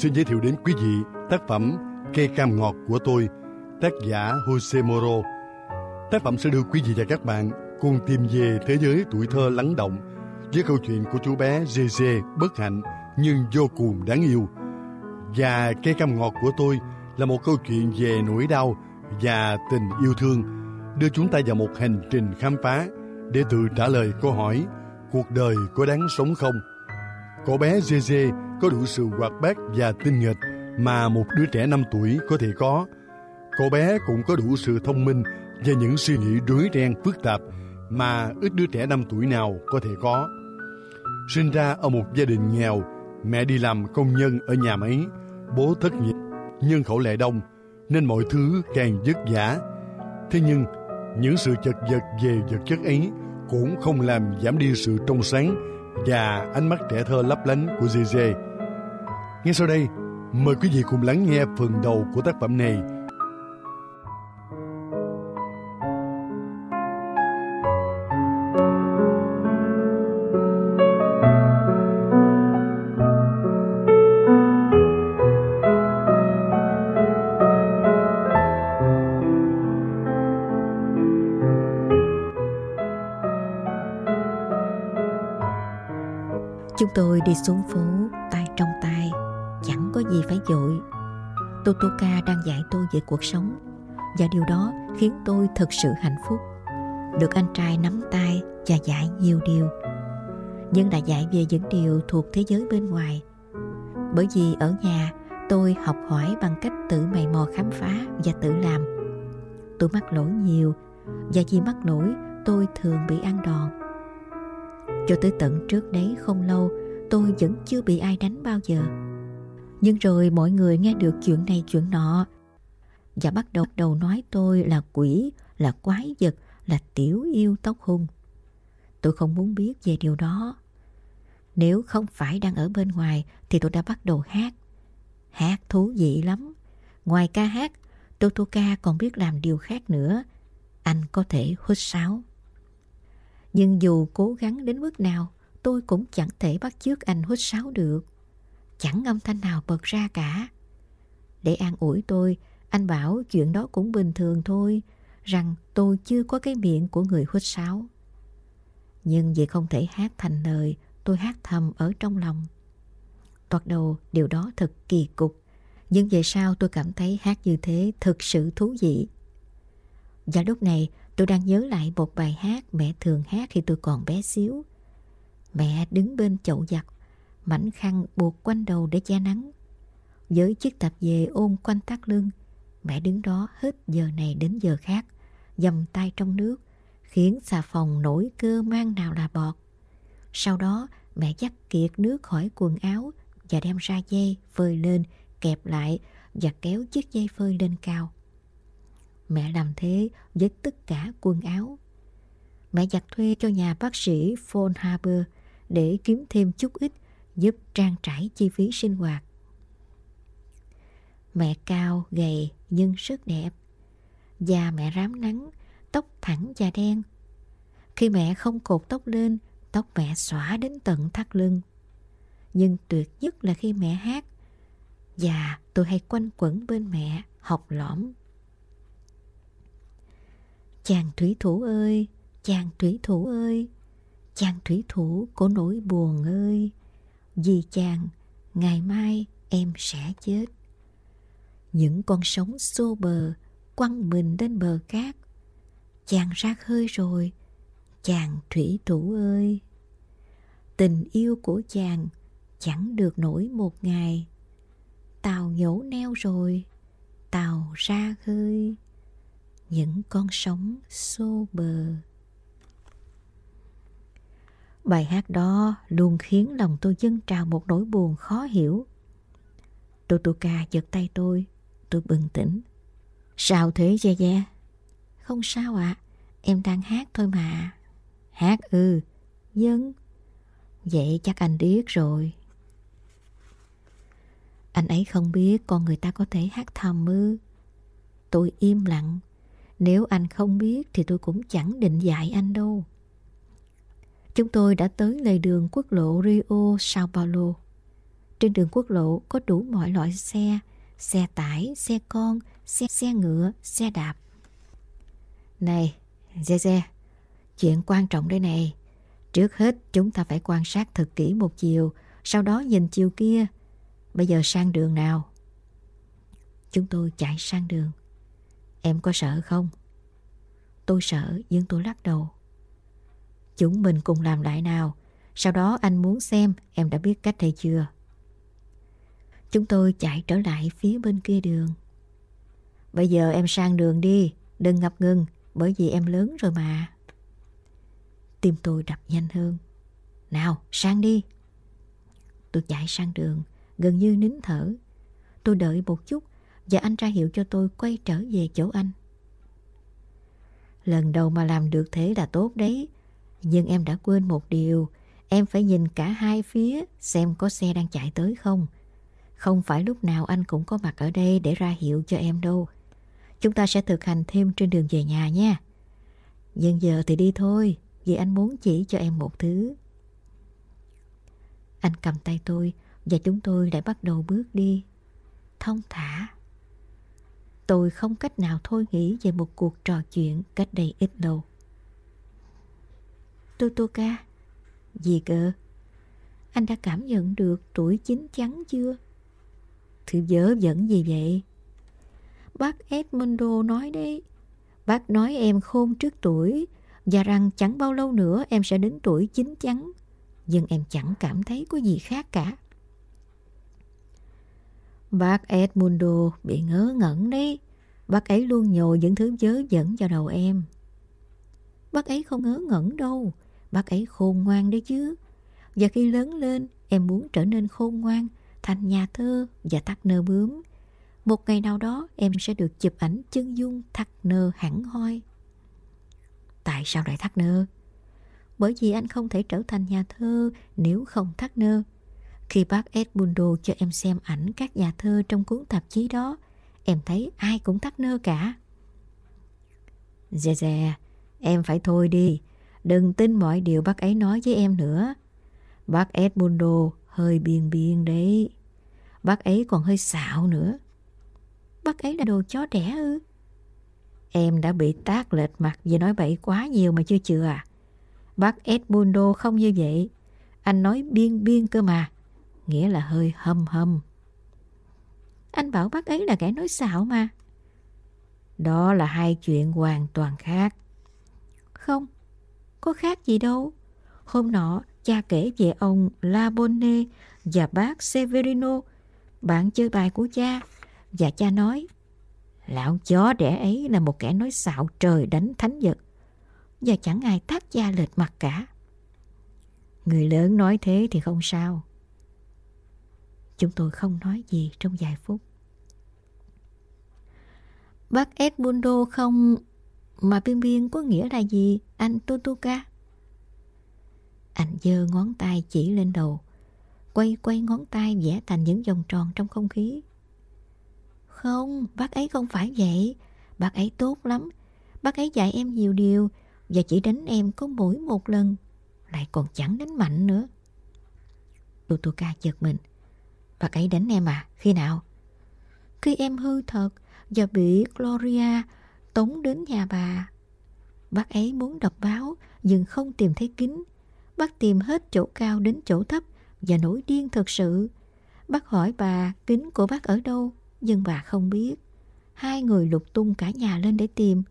xin giới thiệu đến quý vị tác phẩm Cây cam ngọt của tôi, tác giả Jose Moro. Tác phẩm sẽ đưa quý vị và các bạn cùng tìm về thế giới tuổi thơ lắng động với câu chuyện của chú bé JJ bất hạnh nhưng vô cùng đáng yêu. Và Cây cam ngọt của tôi là một câu chuyện về nỗi đau và tình yêu thương đưa chúng ta vào một hành trình khám phá để tự trả lời câu hỏi cuộc đời có đáng sống không? Cậu bé Gege có đủ sự hoạt bát và tinh nghịch mà một đứa trẻ 5 tuổi có thể có. Cậu bé cũng có đủ sự thông minh và những suy nghĩ rối ren phức tạp mà ít đứa trẻ 5 tuổi nào có thể có. Sinh ra ở một gia đình nghèo, mẹ đi làm công nhân ở nhà máy, bố thất nghiệp, nhân khẩu lại đông, nên mọi thứ càng vất vả. Thế nhưng, những sự chật vật về vật chất ấy cũng không làm giảm đi sự trong sáng và ánh mắt trẻ thơ lấp lánh của Zizé. Ngay sau đây, mời quý vị cùng lắng nghe phần đầu của tác phẩm này tôi đi xuống phố, tay trong tay, Chẳng có gì phải dội. Totoka đang dạy tôi về cuộc sống, Và điều đó khiến tôi thật sự hạnh phúc. Được anh trai nắm tay và dạy nhiều điều. Nhưng đã dạy về những điều thuộc thế giới bên ngoài. Bởi vì ở nhà, tôi học hỏi bằng cách tự mày mò khám phá và tự làm. Tôi mắc lỗi nhiều, Và vì mắc lỗi, tôi thường bị ăn đòn. Cho tới tận trước đấy không lâu Tôi vẫn chưa bị ai đánh bao giờ. Nhưng rồi mọi người nghe được chuyện này chuyện nọ Và bắt đầu đầu nói tôi là quỷ Là quái vật Là tiểu yêu tóc hung. Tôi không muốn biết về điều đó. Nếu không phải đang ở bên ngoài Thì tôi đã bắt đầu hát. Hát thú vị lắm. Ngoài ca hát Totoka còn biết làm điều khác nữa. Anh có thể hút sáo. Nhưng dù cố gắng đến mức nào, tôi cũng chẳng thể bắt chước anh hút sáo được. Chẳng âm thanh nào bật ra cả. Để an ủi tôi, anh bảo chuyện đó cũng bình thường thôi, rằng tôi chưa có cái miệng của người hút sáo. Nhưng vì không thể hát thành lời, tôi hát thầm ở trong lòng. Toạt đầu điều đó thật kỳ cục, nhưng về sau tôi cảm thấy hát như thế thực sự thú vị. Và lúc này Tôi đang nhớ lại một bài hát mẹ thường hát khi tôi còn bé xíu. Mẹ đứng bên chậu giặt, mảnh khăn buộc quanh đầu để che nắng. Với chiếc tạp dề ôm quanh tắt lưng, mẹ đứng đó hết giờ này đến giờ khác, dầm tay trong nước, khiến xà phòng nổi cơ mang nào là bọt. Sau đó, mẹ dắt kiệt nước khỏi quần áo và đem ra dây phơi lên, kẹp lại và kéo chiếc dây phơi lên cao. Mẹ làm thế với tất cả quần áo. Mẹ giặt thuê cho nhà bác sĩ Von Haber để kiếm thêm chút ít giúp trang trải chi phí sinh hoạt. Mẹ cao, gầy nhưng rất đẹp. Da mẹ rám nắng, tóc thẳng và đen. Khi mẹ không cột tóc lên, tóc mẹ xõa đến tận thắt lưng. Nhưng tuyệt nhất là khi mẹ hát. Và tôi hay quanh quẩn bên mẹ, học lõm Chàng thủy thủ ơi, chàng thủy thủ ơi, chàng thủy thủ của nỗi buồn ơi, vì chàng, ngày mai em sẽ chết. Những con sóng xô bờ quăng mình lên bờ cát. Chàng ra khơi rồi, chàng thủy thủ ơi. Tình yêu của chàng chẳng được nổi một ngày. Tàu nhổ neo rồi, tàu ra khơi những con sóng xô bờ. Bài hát đó luôn khiến lòng tôi dâng trào một nỗi buồn khó hiểu. Totoka giật tay tôi, tôi bừng tỉnh. Sao thế Gia Gia? Không sao ạ, à, em đang hát thôi mà. Hát ư, dân. Vậy chắc anh biết rồi. Anh ấy không biết con người ta có thể hát thầm ư. Tôi im lặng nếu anh không biết thì tôi cũng chẳng định dạy anh đâu. Chúng tôi đã tới lề đường quốc lộ Rio Sao Paulo. Trên đường quốc lộ có đủ mọi loại xe, xe tải, xe con, xe, xe ngựa, xe đạp. Này, Dê Dê, chuyện quan trọng đây này. Trước hết chúng ta phải quan sát thật kỹ một chiều, sau đó nhìn chiều kia. Bây giờ sang đường nào? Chúng tôi chạy sang đường. Em có sợ không? Tôi sợ nhưng tôi lắc đầu. Chúng mình cùng làm lại nào. Sau đó anh muốn xem em đã biết cách hay chưa. Chúng tôi chạy trở lại phía bên kia đường. Bây giờ em sang đường đi, đừng ngập ngừng, bởi vì em lớn rồi mà. Tim tôi đập nhanh hơn. Nào, sang đi. Tôi chạy sang đường, gần như nín thở. Tôi đợi một chút và anh ra hiệu cho tôi quay trở về chỗ anh. Lần đầu mà làm được thế là tốt đấy. Nhưng em đã quên một điều. Em phải nhìn cả hai phía xem có xe đang chạy tới không. Không phải lúc nào anh cũng có mặt ở đây để ra hiệu cho em đâu. Chúng ta sẽ thực hành thêm trên đường về nhà nha. Nhưng giờ thì đi thôi, vì anh muốn chỉ cho em một thứ. Anh cầm tay tôi và chúng tôi lại bắt đầu bước đi. Thông thả. Tôi không cách nào thôi nghĩ về một cuộc trò chuyện cách đây ít lâu. Totoka, gì cơ? Anh đã cảm nhận được tuổi chín chắn chưa? Thứ dớ dẫn gì vậy? Bác Edmundo nói đấy. Bác nói em khôn trước tuổi và rằng chẳng bao lâu nữa em sẽ đến tuổi chín chắn. Nhưng em chẳng cảm thấy có gì khác cả. Bác Edmundo bị ngớ ngẩn đấy. Bác ấy luôn nhồi những thứ dớ dẫn vào đầu em. Bác ấy không ngớ ngẩn đâu. Bác ấy khôn ngoan đấy chứ. Và khi lớn lên, em muốn trở nên khôn ngoan, thành nhà thơ và thắt nơ bướm. Một ngày nào đó em sẽ được chụp ảnh chân dung thắt nơ hẳn hoi. Tại sao lại thắt nơ? Bởi vì anh không thể trở thành nhà thơ nếu không thắt nơ. Khi bác Edmundo cho em xem ảnh các nhà thơ trong cuốn tạp chí đó, em thấy ai cũng thắt nơ cả. Dè dè, em phải thôi đi. Đừng tin mọi điều bác ấy nói với em nữa. Bác Edmundo hơi biên biên đấy. Bác ấy còn hơi xạo nữa. Bác ấy là đồ chó đẻ ư? Em đã bị tác lệch mặt vì nói bậy quá nhiều mà chưa chừa à? Bác Edmundo không như vậy. Anh nói biên biên cơ mà. Nghĩa là hơi hâm hâm. Anh bảo bác ấy là kẻ nói xạo mà. Đó là hai chuyện hoàn toàn khác. Không, có khác gì đâu. Hôm nọ, cha kể về ông La Bonne và bác Severino, bạn chơi bài của cha. Và cha nói, lão chó đẻ ấy là một kẻ nói xạo trời đánh thánh vật. Và chẳng ai thắt cha lệch mặt cả. Người lớn nói thế thì không sao. Chúng tôi không nói gì trong vài phút. Bác Edmundo không... Mà biên biên có nghĩa là gì, anh Tutuka? Anh giơ ngón tay chỉ lên đầu, quay quay ngón tay vẽ thành những vòng tròn trong không khí. Không, bác ấy không phải vậy. Bác ấy tốt lắm. Bác ấy dạy em nhiều điều và chỉ đánh em có mỗi một lần. Lại còn chẳng đánh mạnh nữa. Tutuka giật mình. Bác ấy đánh em à? Khi nào? Khi em hư thật và bị Gloria tống đến nhà bà. Bác ấy muốn đọc báo, nhưng không tìm thấy kính. Bác tìm hết chỗ cao đến chỗ thấp và nổi điên thật sự. Bác hỏi bà, kính của bác ở đâu nhưng bà không biết. Hai người lục tung cả nhà lên để tìm.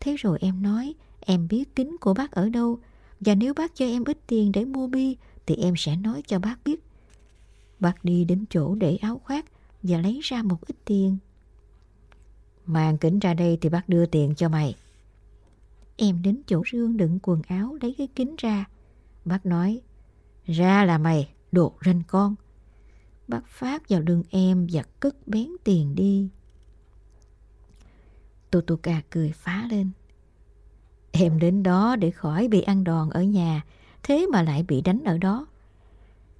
Thế rồi em nói, em biết kính của bác ở đâu và nếu bác cho em ít tiền để mua bi, thì em sẽ nói cho bác biết. Bác đi đến chỗ để áo khoác và lấy ra một ít tiền. Mang kính ra đây thì bác đưa tiền cho mày. Em đến chỗ rương đựng quần áo lấy cái kính ra. Bác nói, ra là mày, đồ ranh con. Bác phát vào lưng em và cất bén tiền đi. Totoka cười phá lên. Em đến đó để khỏi bị ăn đòn ở nhà, thế mà lại bị đánh ở đó.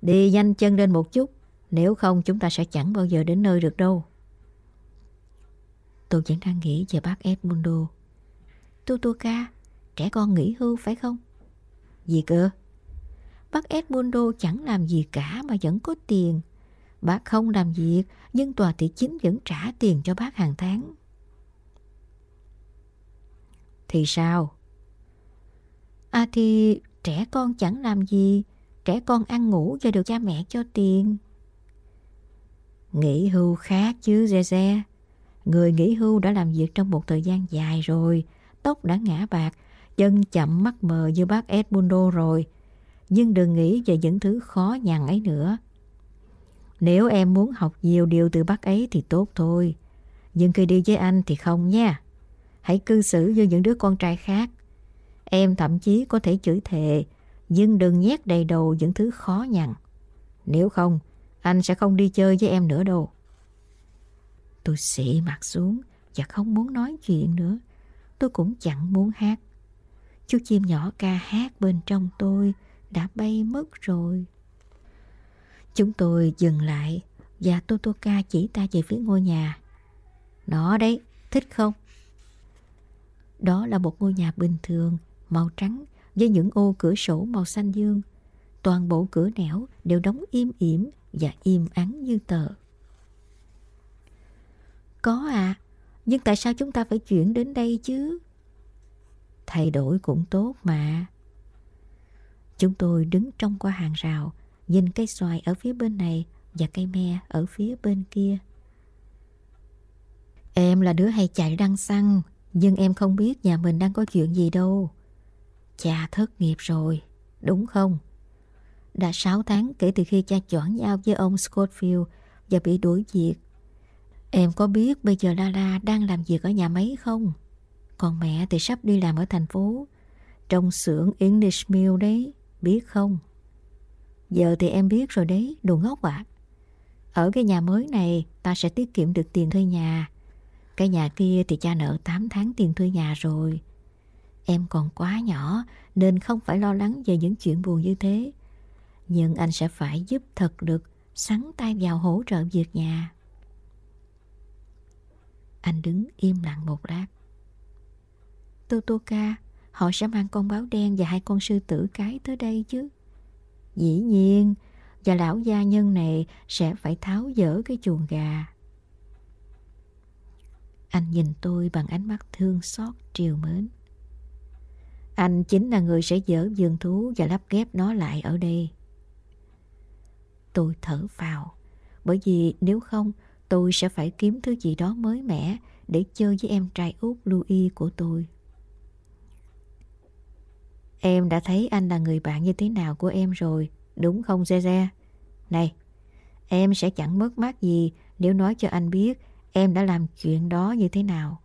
Đi nhanh chân lên một chút, nếu không chúng ta sẽ chẳng bao giờ đến nơi được đâu. Tôi vẫn đang nghĩ về bác Edmundo. Tutuka, trẻ con nghỉ hưu phải không? Gì cơ? Bác Edmundo chẳng làm gì cả mà vẫn có tiền. Bác không làm việc, nhưng tòa thị chính vẫn trả tiền cho bác hàng tháng. Thì sao? À thì trẻ con chẳng làm gì, trẻ con ăn ngủ và được cha mẹ cho tiền. Nghỉ hưu khác chứ Ze Ze. Người nghỉ hưu đã làm việc trong một thời gian dài rồi, tóc đã ngã bạc, chân chậm mắt mờ như bác Edmundo rồi. Nhưng đừng nghĩ về những thứ khó nhằn ấy nữa. Nếu em muốn học nhiều điều từ bác ấy thì tốt thôi. Nhưng khi đi với anh thì không nha. Hãy cư xử như những đứa con trai khác. Em thậm chí có thể chửi thề, nhưng đừng nhét đầy đầu những thứ khó nhằn. Nếu không, anh sẽ không đi chơi với em nữa đâu. Tôi xị mặt xuống và không muốn nói chuyện nữa. Tôi cũng chẳng muốn hát. Chú chim nhỏ ca hát bên trong tôi đã bay mất rồi. Chúng tôi dừng lại và Totoka chỉ ta về phía ngôi nhà. Nó đấy, thích không? Đó là một ngôi nhà bình thường, màu trắng với những ô cửa sổ màu xanh dương. Toàn bộ cửa nẻo đều đóng im ỉm và im ắng như tờ. Có à, nhưng tại sao chúng ta phải chuyển đến đây chứ? Thay đổi cũng tốt mà. Chúng tôi đứng trong qua hàng rào, nhìn cây xoài ở phía bên này và cây me ở phía bên kia. Em là đứa hay chạy đăng xăng, nhưng em không biết nhà mình đang có chuyện gì đâu. Cha thất nghiệp rồi, đúng không? Đã 6 tháng kể từ khi cha chọn nhau với ông Scottfield và bị đuổi việc. Em có biết bây giờ Lara đang làm việc ở nhà máy không? Còn mẹ thì sắp đi làm ở thành phố, trong xưởng English Mill đấy, biết không? Giờ thì em biết rồi đấy, đồ ngốc ạ. À. Ở cái nhà mới này ta sẽ tiết kiệm được tiền thuê nhà. Cái nhà kia thì cha nợ 8 tháng tiền thuê nhà rồi. Em còn quá nhỏ nên không phải lo lắng về những chuyện buồn như thế. Nhưng anh sẽ phải giúp thật lực sắn tay vào hỗ trợ việc nhà. Anh đứng im lặng một lát. Totoka, họ sẽ mang con báo đen và hai con sư tử cái tới đây chứ. Dĩ nhiên, và lão gia nhân này sẽ phải tháo dỡ cái chuồng gà. Anh nhìn tôi bằng ánh mắt thương xót triều mến. Anh chính là người sẽ dỡ giường thú và lắp ghép nó lại ở đây. Tôi thở vào, bởi vì nếu không tôi sẽ phải kiếm thứ gì đó mới mẻ để chơi với em trai út Louis của tôi. Em đã thấy anh là người bạn như thế nào của em rồi, đúng không Zeze? Này, em sẽ chẳng mất mát gì nếu nói cho anh biết em đã làm chuyện đó như thế nào.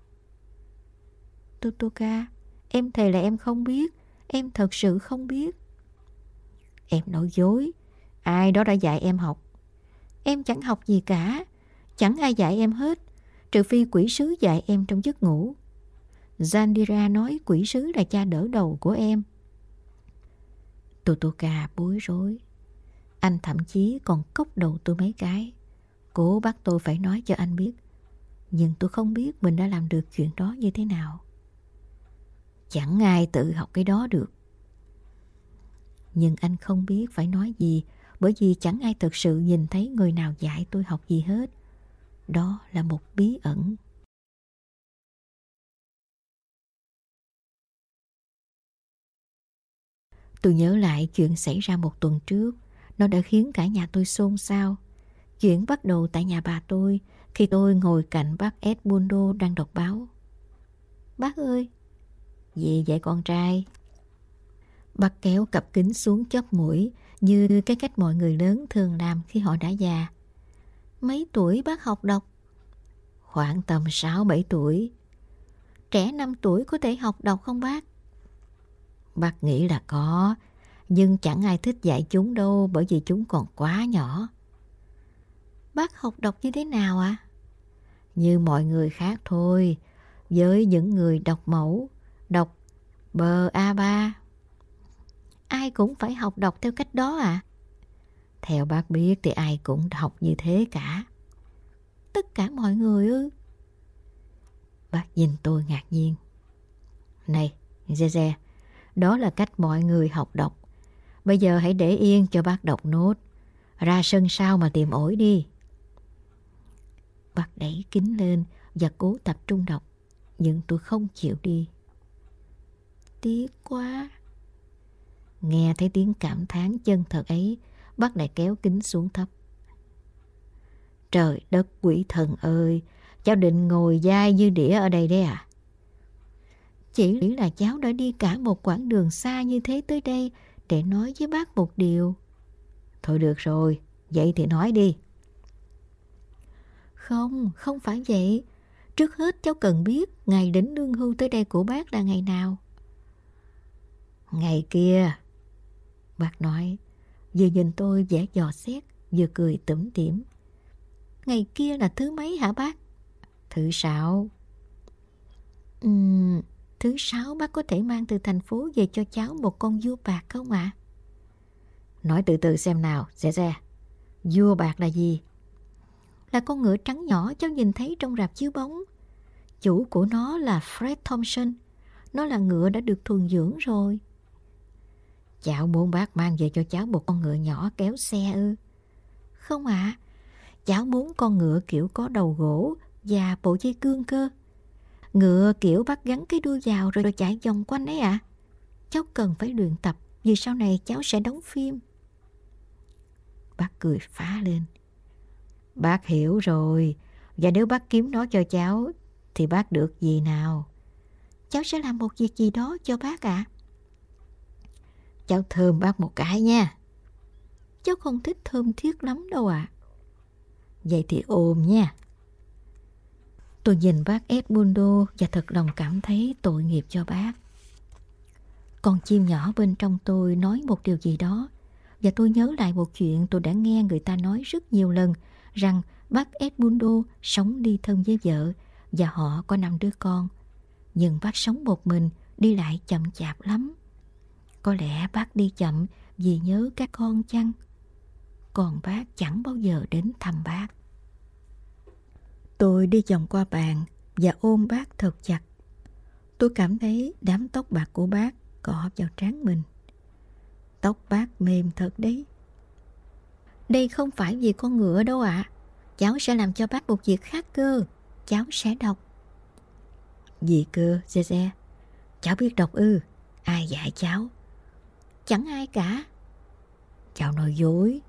tutuka em thề là em không biết, em thật sự không biết. Em nói dối, ai đó đã dạy em học. Em chẳng học gì cả, chẳng ai dạy em hết, trừ phi quỷ sứ dạy em trong giấc ngủ. Zandira nói quỷ sứ là cha đỡ đầu của em. Totoka bối rối. Anh thậm chí còn cốc đầu tôi mấy cái. Cố bắt tôi phải nói cho anh biết. Nhưng tôi không biết mình đã làm được chuyện đó như thế nào. Chẳng ai tự học cái đó được. Nhưng anh không biết phải nói gì bởi vì chẳng ai thực sự nhìn thấy người nào dạy tôi học gì hết. Đó là một bí ẩn. Tôi nhớ lại chuyện xảy ra một tuần trước. Nó đã khiến cả nhà tôi xôn xao. Chuyện bắt đầu tại nhà bà tôi khi tôi ngồi cạnh bác Edmundo đang đọc báo. Bác ơi! Gì vậy con trai? Bác kéo cặp kính xuống chóp mũi như cái cách mọi người lớn thường làm khi họ đã già. Mấy tuổi bác học đọc? Khoảng tầm 6-7 tuổi. Trẻ 5 tuổi có thể học đọc không bác? Bác nghĩ là có, nhưng chẳng ai thích dạy chúng đâu bởi vì chúng còn quá nhỏ. Bác học đọc như thế nào ạ? À? Như mọi người khác thôi, với những người đọc mẫu, đọc bờ A3. Ai cũng phải học đọc theo cách đó à? Theo bác biết thì ai cũng học như thế cả. Tất cả mọi người ư? Bác nhìn tôi ngạc nhiên. Này, Zeze, đó là cách mọi người học đọc. Bây giờ hãy để yên cho bác đọc nốt. Ra sân sau mà tìm ổi đi. Bác đẩy kính lên và cố tập trung đọc. Nhưng tôi không chịu đi. Tiếc quá. Nghe thấy tiếng cảm thán chân thật ấy, bác lại kéo kính xuống thấp. Trời đất quỷ thần ơi, cháu định ngồi dai như đĩa ở đây đấy à? Chỉ là cháu đã đi cả một quãng đường xa như thế tới đây để nói với bác một điều. Thôi được rồi, vậy thì nói đi. Không, không phải vậy. Trước hết cháu cần biết ngày đến lương hưu tới đây của bác là ngày nào. Ngày kia, bác nói, vừa nhìn tôi vẻ dò xét, vừa cười tủm tỉm. Ngày kia là thứ mấy hả bác? Thứ sáu. Uhm, thứ sáu bác có thể mang từ thành phố về cho cháu một con vua bạc không ạ? À? Nói từ từ xem nào, xe xe. Vua bạc là gì? Là con ngựa trắng nhỏ cháu nhìn thấy trong rạp chiếu bóng. Chủ của nó là Fred Thompson. Nó là ngựa đã được thuần dưỡng rồi. Cháu muốn bác mang về cho cháu một con ngựa nhỏ kéo xe ư? Không ạ. À, cháu muốn con ngựa kiểu có đầu gỗ và bộ dây cương cơ. Ngựa kiểu bắt gắn cái đuôi vào rồi chạy vòng quanh ấy ạ. À? Cháu cần phải luyện tập vì sau này cháu sẽ đóng phim. Bác cười phá lên. Bác hiểu rồi. Và nếu bác kiếm nó cho cháu thì bác được gì nào? Cháu sẽ làm một việc gì đó cho bác ạ. À? Cháu thơm bác một cái nha. Cháu không thích thơm thiết lắm đâu ạ. À. Vậy thì ôm nha. Tôi nhìn bác Edmundo và thật lòng cảm thấy tội nghiệp cho bác. Con chim nhỏ bên trong tôi nói một điều gì đó và tôi nhớ lại một chuyện tôi đã nghe người ta nói rất nhiều lần rằng bác Edmundo sống đi thân với vợ và họ có năm đứa con. Nhưng bác sống một mình, đi lại chậm chạp lắm. Có lẽ bác đi chậm vì nhớ các con chăng? Còn bác chẳng bao giờ đến thăm bác. Tôi đi vòng qua bàn và ôm bác thật chặt. Tôi cảm thấy đám tóc bạc của bác cọ vào trán mình. Tóc bác mềm thật đấy. Đây không phải vì con ngựa đâu ạ. À. Cháu sẽ làm cho bác một việc khác cơ. Cháu sẽ đọc. Gì cơ, Zeze? Cháu biết đọc ư? Ai dạy cháu? Chẳng ai cả. Cháu nói dối.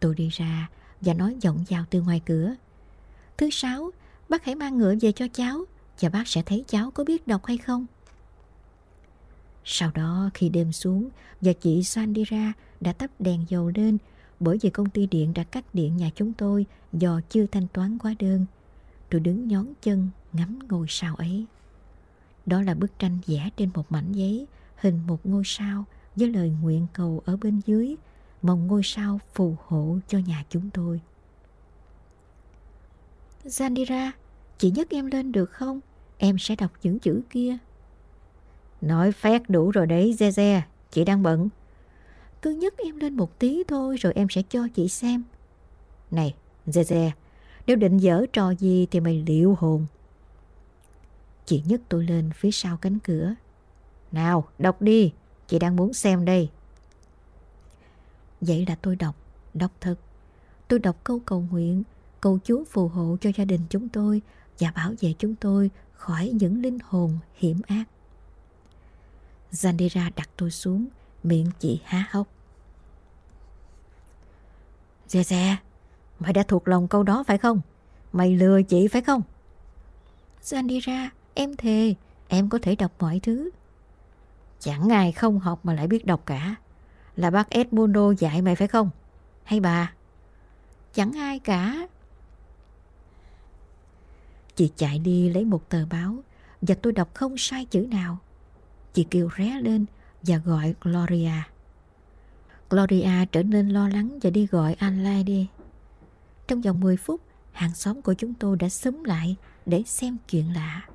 Tôi đi ra và nói giọng vào từ ngoài cửa. Thứ sáu, bác hãy mang ngựa về cho cháu và bác sẽ thấy cháu có biết đọc hay không. Sau đó khi đêm xuống và chị soan đi ra đã tắt đèn dầu lên bởi vì công ty điện đã cắt điện nhà chúng tôi do chưa thanh toán hóa đơn. Tôi đứng nhón chân ngắm ngôi sao ấy. Đó là bức tranh vẽ trên một mảnh giấy hình một ngôi sao với lời nguyện cầu ở bên dưới mong ngôi sao phù hộ cho nhà chúng tôi. Zandira, chị nhấc em lên được không? Em sẽ đọc những chữ kia. Nói phét đủ rồi đấy, Ze Chị đang bận. Cứ nhấc em lên một tí thôi rồi em sẽ cho chị xem. Này, Ze nếu định dở trò gì thì mày liệu hồn. Chị nhấc tôi lên phía sau cánh cửa. Nào, đọc đi, chị đang muốn xem đây. Vậy là tôi đọc, đọc thật. Tôi đọc câu cầu nguyện, cầu Chúa phù hộ cho gia đình chúng tôi và bảo vệ chúng tôi khỏi những linh hồn hiểm ác. Zandira đặt tôi xuống, miệng chị há hốc. Dè dè, mày đã thuộc lòng câu đó phải không? Mày lừa chị phải không? Zandira, em thề, em có thể đọc mọi thứ. Chẳng ai không học mà lại biết đọc cả. Là bác Edmundo dạy mày phải không? Hay bà? Chẳng ai cả. Chị chạy đi lấy một tờ báo và tôi đọc không sai chữ nào. Chị kêu ré lên và gọi Gloria. Gloria trở nên lo lắng và đi gọi Anlai đi. Trong vòng 10 phút, hàng xóm của chúng tôi đã xúm lại để xem chuyện lạ.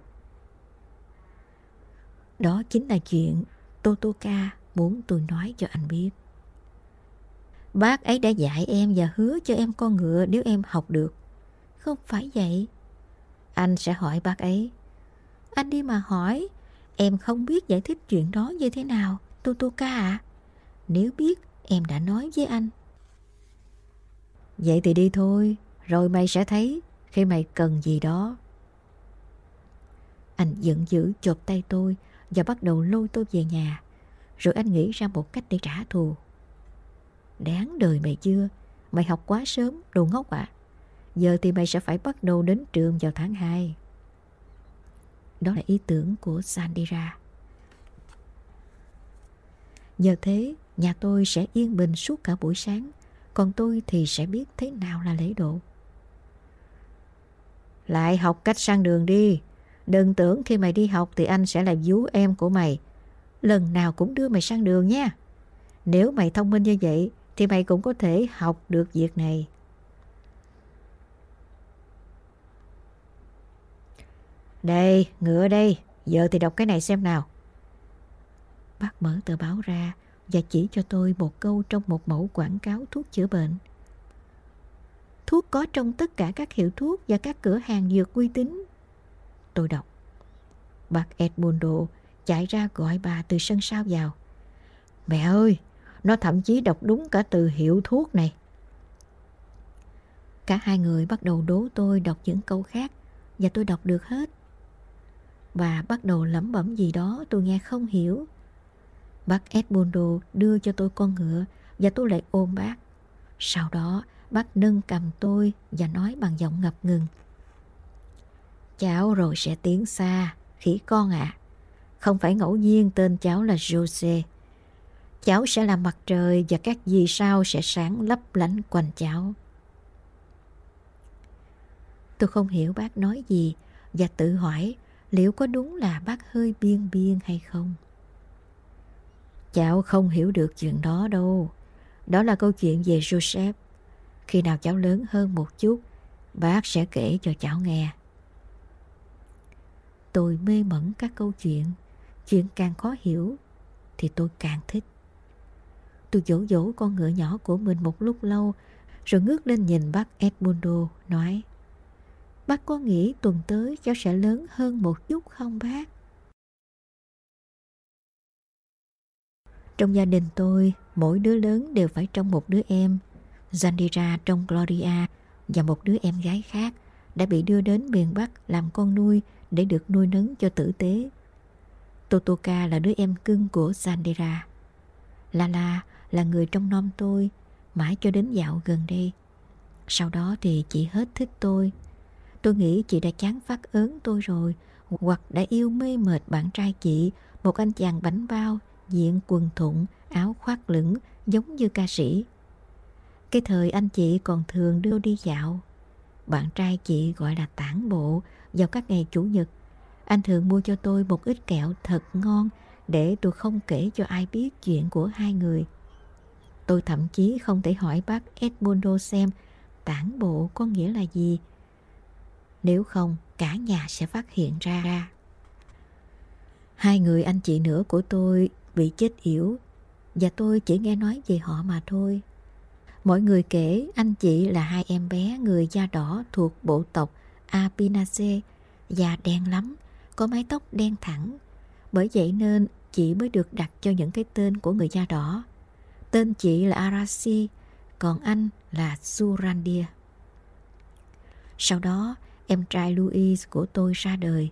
Đó chính là chuyện Totoka muốn tôi nói cho anh biết. Bác ấy đã dạy em và hứa cho em con ngựa nếu em học được. Không phải vậy. Anh sẽ hỏi bác ấy. Anh đi mà hỏi, em không biết giải thích chuyện đó như thế nào, Totoka ạ. À? Nếu biết, em đã nói với anh. Vậy thì đi thôi, rồi mày sẽ thấy khi mày cần gì đó. Anh giận dữ chộp tay tôi và bắt đầu lôi tôi về nhà. Rồi anh nghĩ ra một cách để trả thù. Đáng đời mày chưa? Mày học quá sớm, đồ ngốc ạ. À? Giờ thì mày sẽ phải bắt đầu đến trường vào tháng 2. Đó là ý tưởng của Sandira. Nhờ thế, nhà tôi sẽ yên bình suốt cả buổi sáng, còn tôi thì sẽ biết thế nào là lễ độ. Lại học cách sang đường đi. Đừng tưởng khi mày đi học thì anh sẽ là vú em của mày. Lần nào cũng đưa mày sang đường nha. Nếu mày thông minh như vậy thì mày cũng có thể học được việc này. Đây, ngựa đây, giờ thì đọc cái này xem nào. Bác mở tờ báo ra và chỉ cho tôi một câu trong một mẫu quảng cáo thuốc chữa bệnh. Thuốc có trong tất cả các hiệu thuốc và các cửa hàng dược uy tín. Tôi đọc. Bác Edmundo chạy ra gọi bà từ sân sau vào. Mẹ ơi, nó thậm chí đọc đúng cả từ hiệu thuốc này. Cả hai người bắt đầu đố tôi đọc những câu khác và tôi đọc được hết. Bà bắt đầu lẩm bẩm gì đó tôi nghe không hiểu. Bác Edmundo đưa cho tôi con ngựa và tôi lại ôm bác. Sau đó bác nâng cầm tôi và nói bằng giọng ngập ngừng. Cháu rồi sẽ tiến xa, khỉ con ạ. À. Không phải ngẫu nhiên tên cháu là Jose. Cháu sẽ là mặt trời và các vì sao sẽ sáng lấp lánh quanh cháu. Tôi không hiểu bác nói gì và tự hỏi liệu có đúng là bác hơi biên biên hay không. Cháu không hiểu được chuyện đó đâu. Đó là câu chuyện về Joseph. Khi nào cháu lớn hơn một chút, bác sẽ kể cho cháu nghe. Tôi mê mẩn các câu chuyện. Chuyện càng khó hiểu thì tôi càng thích. Tôi dỗ dỗ con ngựa nhỏ của mình một lúc lâu rồi ngước lên nhìn bác Edmundo nói Bác có nghĩ tuần tới cháu sẽ lớn hơn một chút không bác? Trong gia đình tôi, mỗi đứa lớn đều phải trông một đứa em. Zandira trong Gloria và một đứa em gái khác đã bị đưa đến miền Bắc làm con nuôi để được nuôi nấng cho tử tế. Totoka là đứa em cưng của Sandera. Lala là người trong nom tôi mãi cho đến dạo gần đây. Sau đó thì chị hết thích tôi. Tôi nghĩ chị đã chán phát ớn tôi rồi hoặc đã yêu mê mệt bạn trai chị, một anh chàng bánh bao diện quần thụng, áo khoác lửng giống như ca sĩ. Cái thời anh chị còn thường đưa đi dạo. Bạn trai chị gọi là tản bộ vào các ngày Chủ nhật. Anh thường mua cho tôi một ít kẹo thật ngon để tôi không kể cho ai biết chuyện của hai người. Tôi thậm chí không thể hỏi bác Edmundo xem tản bộ có nghĩa là gì. Nếu không, cả nhà sẽ phát hiện ra. Hai người anh chị nữa của tôi bị chết yểu và tôi chỉ nghe nói về họ mà thôi. Mọi người kể anh chị là hai em bé người da đỏ thuộc bộ tộc Apinaceae da đen lắm, có mái tóc đen thẳng. Bởi vậy nên chị mới được đặt cho những cái tên của người da đỏ. Tên chị là arasi còn anh là Surandia. Sau đó, em trai Louis của tôi ra đời.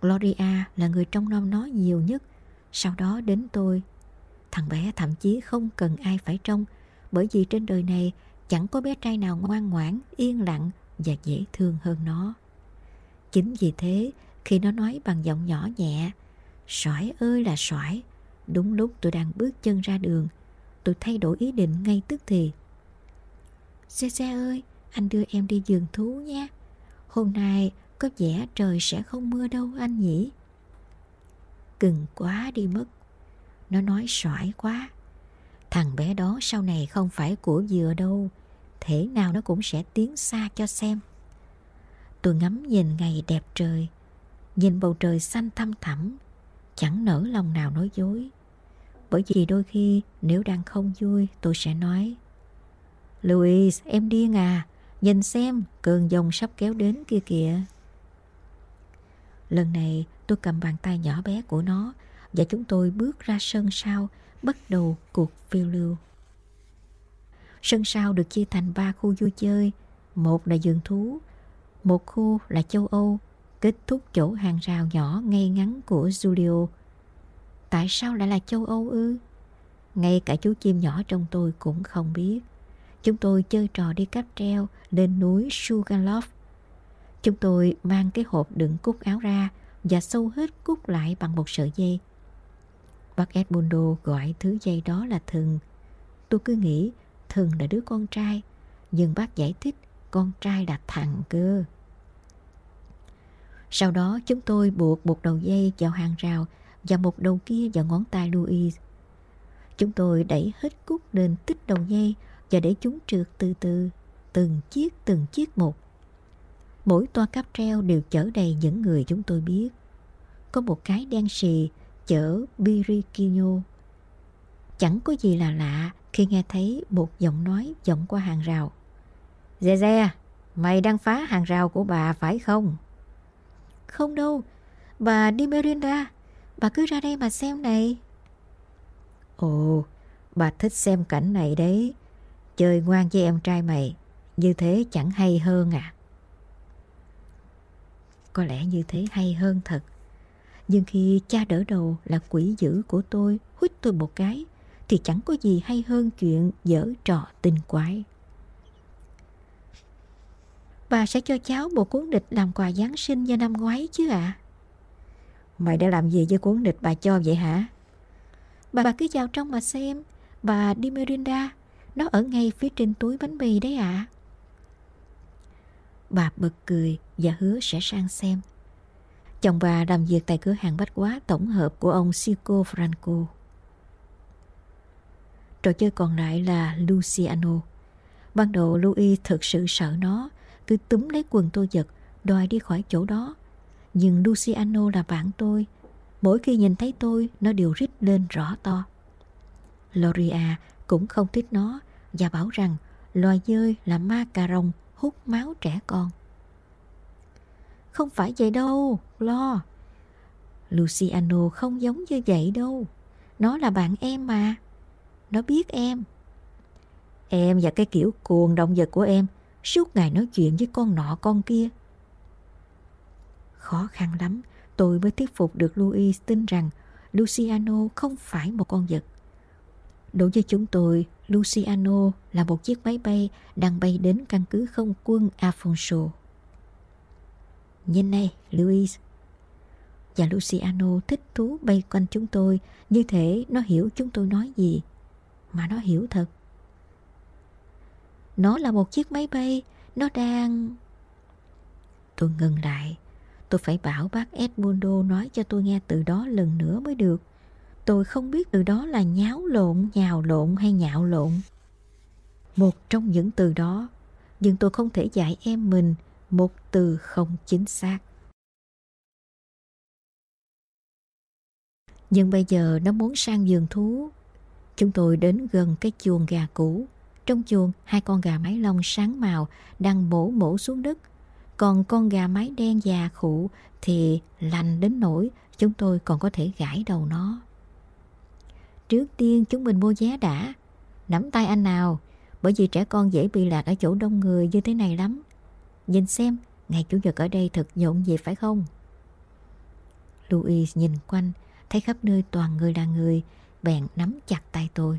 Gloria là người trong nom nó nhiều nhất sau đó đến tôi Thằng bé thậm chí không cần ai phải trông bởi vì trên đời này Chẳng có bé trai nào ngoan ngoãn, Yên lặng và dễ thương hơn nó Chính vì thế, Khi nó nói bằng giọng nhỏ nhẹ Sỏi ơi là sỏi Đúng lúc tôi đang bước chân ra đường, Tôi thay đổi ý định ngay tức thì Xe xe ơi, Anh đưa em đi giường thú nhé. Hôm nay có vẻ trời sẽ không mưa đâu anh nhỉ Cừng quá đi mất. Nó nói sỏi quá. Thằng bé đó sau này không phải của dừa đâu. Thế nào nó cũng sẽ tiến xa cho xem. Tôi ngắm nhìn ngày đẹp trời. Nhìn bầu trời xanh thăm thẳm. Chẳng nở lòng nào nói dối. Bởi vì đôi khi nếu đang không vui tôi sẽ nói Louise, em điên à, nhìn xem cơn dòng sắp kéo đến kia kìa. Lần này tôi cầm bàn tay nhỏ bé của nó và chúng tôi bước ra sân sau bắt đầu cuộc phiêu lưu. Sân sau được chia thành ba khu vui chơi. Một là vườn thú, một khu là châu Âu, kết thúc chỗ hàng rào nhỏ ngay ngắn của Julio. Tại sao lại là châu Âu ư? Ngay cả chú chim nhỏ trong tôi cũng không biết. Chúng tôi chơi trò đi cáp treo lên núi Sugarloaf. Chúng tôi mang cái hộp đựng cúc áo ra và sâu hết cúc lại bằng một sợi dây. Bác Edmundo gọi thứ dây đó là thừng. Tôi cứ nghĩ thừng là đứa con trai, nhưng bác giải thích con trai là thằng cơ. Sau đó chúng tôi buộc một đầu dây vào hàng rào và một đầu kia vào ngón tay Louis. Chúng tôi đẩy hết cúc lên tích đầu dây và để chúng trượt từ từ, từng chiếc từng chiếc một. Mỗi toa cáp treo đều chở đầy những người chúng tôi biết. Có một cái đen xì chở birikino Chẳng có gì là lạ khi nghe thấy một giọng nói vọng qua hàng rào. Dè dè, mày đang phá hàng rào của bà phải không? Không đâu, bà đi Merinda, bà cứ ra đây mà xem này. Ồ, bà thích xem cảnh này đấy. Chơi ngoan với em trai mày, như thế chẳng hay hơn à? Có lẽ như thế hay hơn thật. Nhưng khi cha đỡ đầu là quỷ dữ của tôi hút tôi một cái thì chẳng có gì hay hơn chuyện dở trò tinh quái. Bà sẽ cho cháu một cuốn địch làm quà Giáng sinh như năm ngoái chứ ạ? À? Mày đã làm gì với cuốn địch bà cho vậy hả? Bà, bà cứ vào trong mà xem. Bà đi Mirinda. Nó ở ngay phía trên túi bánh mì đấy ạ. À. Bà bật cười và hứa sẽ sang xem. Chồng bà làm việc tại cửa hàng bách quá tổng hợp của ông Sico Franco. Trò chơi còn lại là Luciano. Ban đầu Louis thực sự sợ nó, cứ túm lấy quần tôi giật, đòi đi khỏi chỗ đó. Nhưng Luciano là bạn tôi. Mỗi khi nhìn thấy tôi, nó đều rít lên rõ to. Loria cũng không thích nó và bảo rằng loài dơi là ma cà rồng hút máu trẻ con. Không phải vậy đâu, lo. Luciano không giống như vậy đâu. Nó là bạn em mà. Nó biết em. Em và cái kiểu cuồng động vật của em suốt ngày nói chuyện với con nọ con kia. Khó khăn lắm, tôi mới thuyết phục được Louis tin rằng Luciano không phải một con vật. Đối với chúng tôi, Luciano là một chiếc máy bay đang bay đến căn cứ không quân Afonso. Nhìn này, Louis. Và Luciano thích thú bay quanh chúng tôi như thể nó hiểu chúng tôi nói gì. Mà nó hiểu thật. Nó là một chiếc máy bay, nó đang... Tôi ngừng lại. Tôi phải bảo bác Edmundo nói cho tôi nghe từ đó lần nữa mới được. Tôi không biết từ đó là nháo lộn, nhào lộn hay nhạo lộn. Một trong những từ đó, nhưng tôi không thể dạy em mình một từ không chính xác. Nhưng bây giờ nó muốn sang vườn thú. Chúng tôi đến gần cái chuồng gà cũ. Trong chuồng, hai con gà mái lông sáng màu đang mổ mổ xuống đất. Còn con gà mái đen già khụ thì lành đến nỗi chúng tôi còn có thể gãi đầu nó. Trước tiên chúng mình mua vé đã. Nắm tay anh nào, bởi vì trẻ con dễ bị lạc ở chỗ đông người như thế này lắm. Nhìn xem, ngày Chủ nhật ở đây thật nhộn nhịp phải không? Louis nhìn quanh, thấy khắp nơi toàn người là người, bèn nắm chặt tay tôi.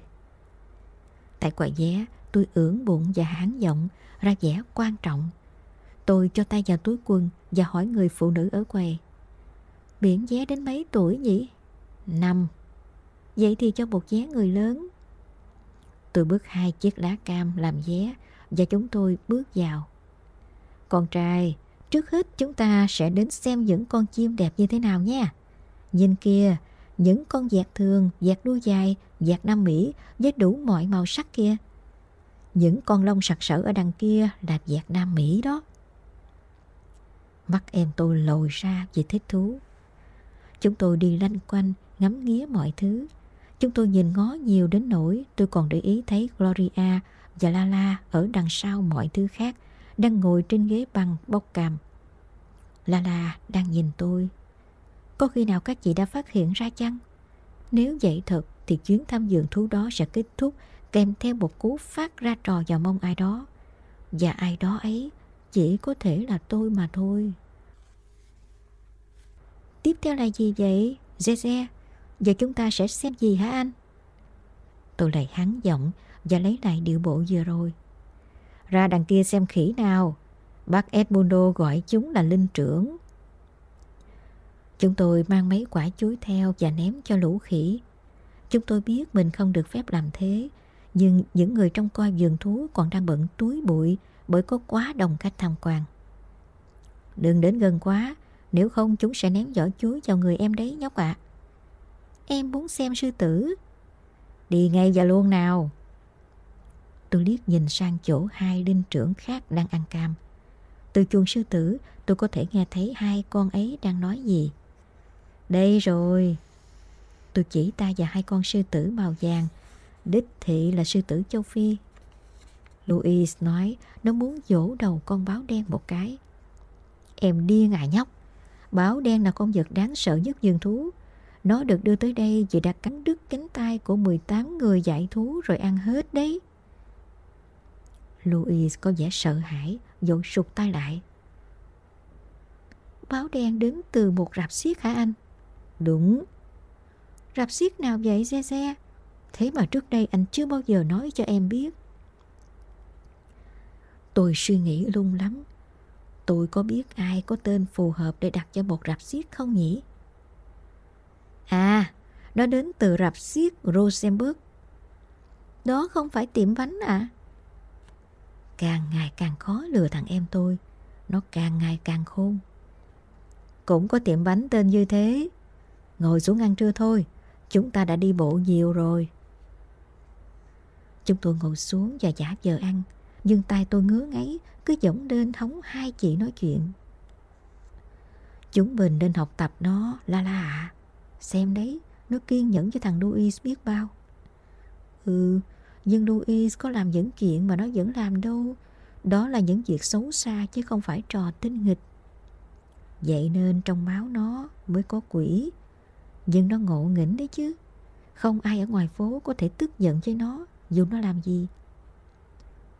Tại quầy vé, tôi ưỡn bụng và hán giọng, ra vẻ quan trọng. Tôi cho tay vào túi quần và hỏi người phụ nữ ở quầy. Biển vé đến mấy tuổi nhỉ? Năm. Vậy thì cho một vé người lớn. Tôi bước hai chiếc lá cam làm vé và chúng tôi bước vào. Con trai, trước hết chúng ta sẽ đến xem những con chim đẹp như thế nào nha. Nhìn kia, những con vẹt thường, vẹt đuôi dài, vẹt Nam Mỹ với đủ mọi màu sắc kia. Những con lông sặc sỡ ở đằng kia là vẹt Nam Mỹ đó. Mắt em tôi lồi ra vì thích thú. Chúng tôi đi lanh quanh, ngắm nghía mọi thứ. Chúng tôi nhìn ngó nhiều đến nỗi tôi còn để ý thấy Gloria và Lala ở đằng sau mọi thứ khác đang ngồi trên ghế băng bốc cằm. La đang nhìn tôi. Có khi nào các chị đã phát hiện ra chăng? Nếu vậy thật thì chuyến thăm vườn thú đó sẽ kết thúc kèm theo một cú phát ra trò vào mông ai đó. Và ai đó ấy chỉ có thể là tôi mà thôi. Tiếp theo là gì vậy, Zeze? Giờ chúng ta sẽ xem gì hả anh? Tôi lại hắn giọng và lấy lại điệu bộ vừa rồi. Ra đằng kia xem khỉ nào. Bác Edmundo gọi chúng là linh trưởng. Chúng tôi mang mấy quả chuối theo và ném cho lũ khỉ. Chúng tôi biết mình không được phép làm thế, nhưng những người trong coi vườn thú còn đang bận túi bụi bởi có quá đông khách tham quan. Đừng đến gần quá, nếu không chúng sẽ ném vỏ chuối vào người em đấy nhóc ạ. À. Em muốn xem sư tử. Đi ngay và luôn nào. Tôi liếc nhìn sang chỗ hai linh trưởng khác đang ăn cam. Từ chuồng sư tử, tôi có thể nghe thấy hai con ấy đang nói gì. Đây rồi. Tôi chỉ ta và hai con sư tử màu vàng. Đích thị là sư tử châu Phi. louis nói nó muốn dỗ đầu con báo đen một cái. Em điên à nhóc. Báo đen là con vật đáng sợ nhất vườn thú. Nó được đưa tới đây vì đã cắn đứt cánh tay của 18 người dạy thú rồi ăn hết đấy. Louise có vẻ sợ hãi, dội sụt tay lại. Báo đen đến từ một rạp xiếc hả anh? Đúng. Rạp xiếc nào vậy Xe Xe? Thế mà trước đây anh chưa bao giờ nói cho em biết. Tôi suy nghĩ lung lắm. Tôi có biết ai có tên phù hợp để đặt cho một rạp xiếc không nhỉ? À, nó đến từ rạp xiếc Rosenberg. Đó không phải tiệm bánh à? Càng ngày càng khó lừa thằng em tôi. Nó càng ngày càng khôn. Cũng có tiệm bánh tên như thế. Ngồi xuống ăn trưa thôi. Chúng ta đã đi bộ nhiều rồi. Chúng tôi ngồi xuống và giả vờ ăn. Nhưng tay tôi ngứa ngáy cứ dõng lên hóng hai chị nói chuyện. Chúng mình nên học tập nó, la la ạ. À. Xem đấy, nó kiên nhẫn cho thằng Louis biết bao. Ừ, nhưng Louis có làm những chuyện mà nó vẫn làm đâu. Đó là những việc xấu xa chứ không phải trò tinh nghịch. Vậy nên trong máu nó mới có quỷ. Nhưng nó ngộ nghĩnh đấy chứ. Không ai ở ngoài phố có thể tức giận với nó, dù nó làm gì.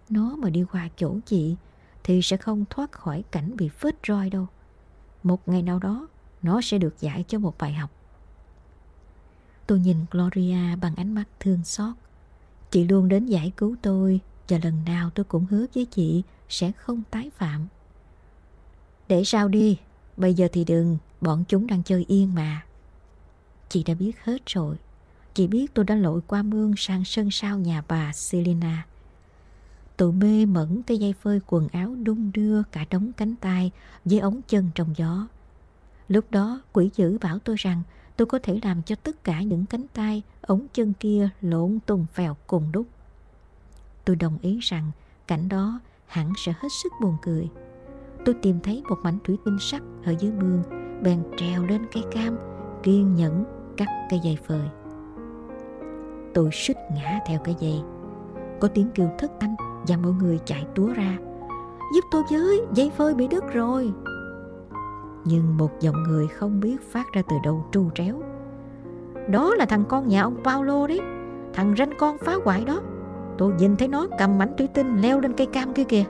Nó mà đi qua chỗ chị thì sẽ không thoát khỏi cảnh bị phết roi đâu. Một ngày nào đó, nó sẽ được dạy cho một bài học. Tôi nhìn Gloria bằng ánh mắt thương xót. Chị luôn đến giải cứu tôi và lần nào tôi cũng hứa với chị sẽ không tái phạm. Để sao đi, bây giờ thì đừng, bọn chúng đang chơi yên mà. Chị đã biết hết rồi. Chị biết tôi đã lội qua mương sang sân sau nhà bà Selena. Tôi mê mẩn cái dây phơi quần áo đung đưa cả đống cánh tay với ống chân trong gió. Lúc đó quỷ dữ bảo tôi rằng tôi có thể làm cho tất cả những cánh tay, ống chân kia lộn tung phèo cùng đúc. Tôi đồng ý rằng cảnh đó hẳn sẽ hết sức buồn cười. Tôi tìm thấy một mảnh thủy tinh sắt ở dưới mương, bèn trèo lên cây cam, kiên nhẫn cắt cây dây phơi. Tôi suýt ngã theo cái dây. Có tiếng kêu thất thanh và mọi người chạy túa ra. Giúp tôi với, dây phơi bị đứt rồi. Nhưng một dòng người không biết phát ra từ đâu tru tréo. Đó là thằng con nhà ông Paulo đấy, thằng ranh con phá hoại đó. Tôi nhìn thấy nó cầm mảnh thủy tinh leo lên cây cam kia kìa.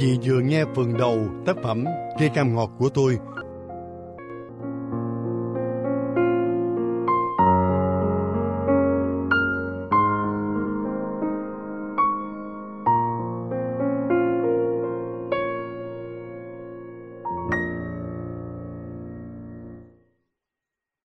Vị vừa nghe phần đầu tác phẩm Cây cam ngọt của tôi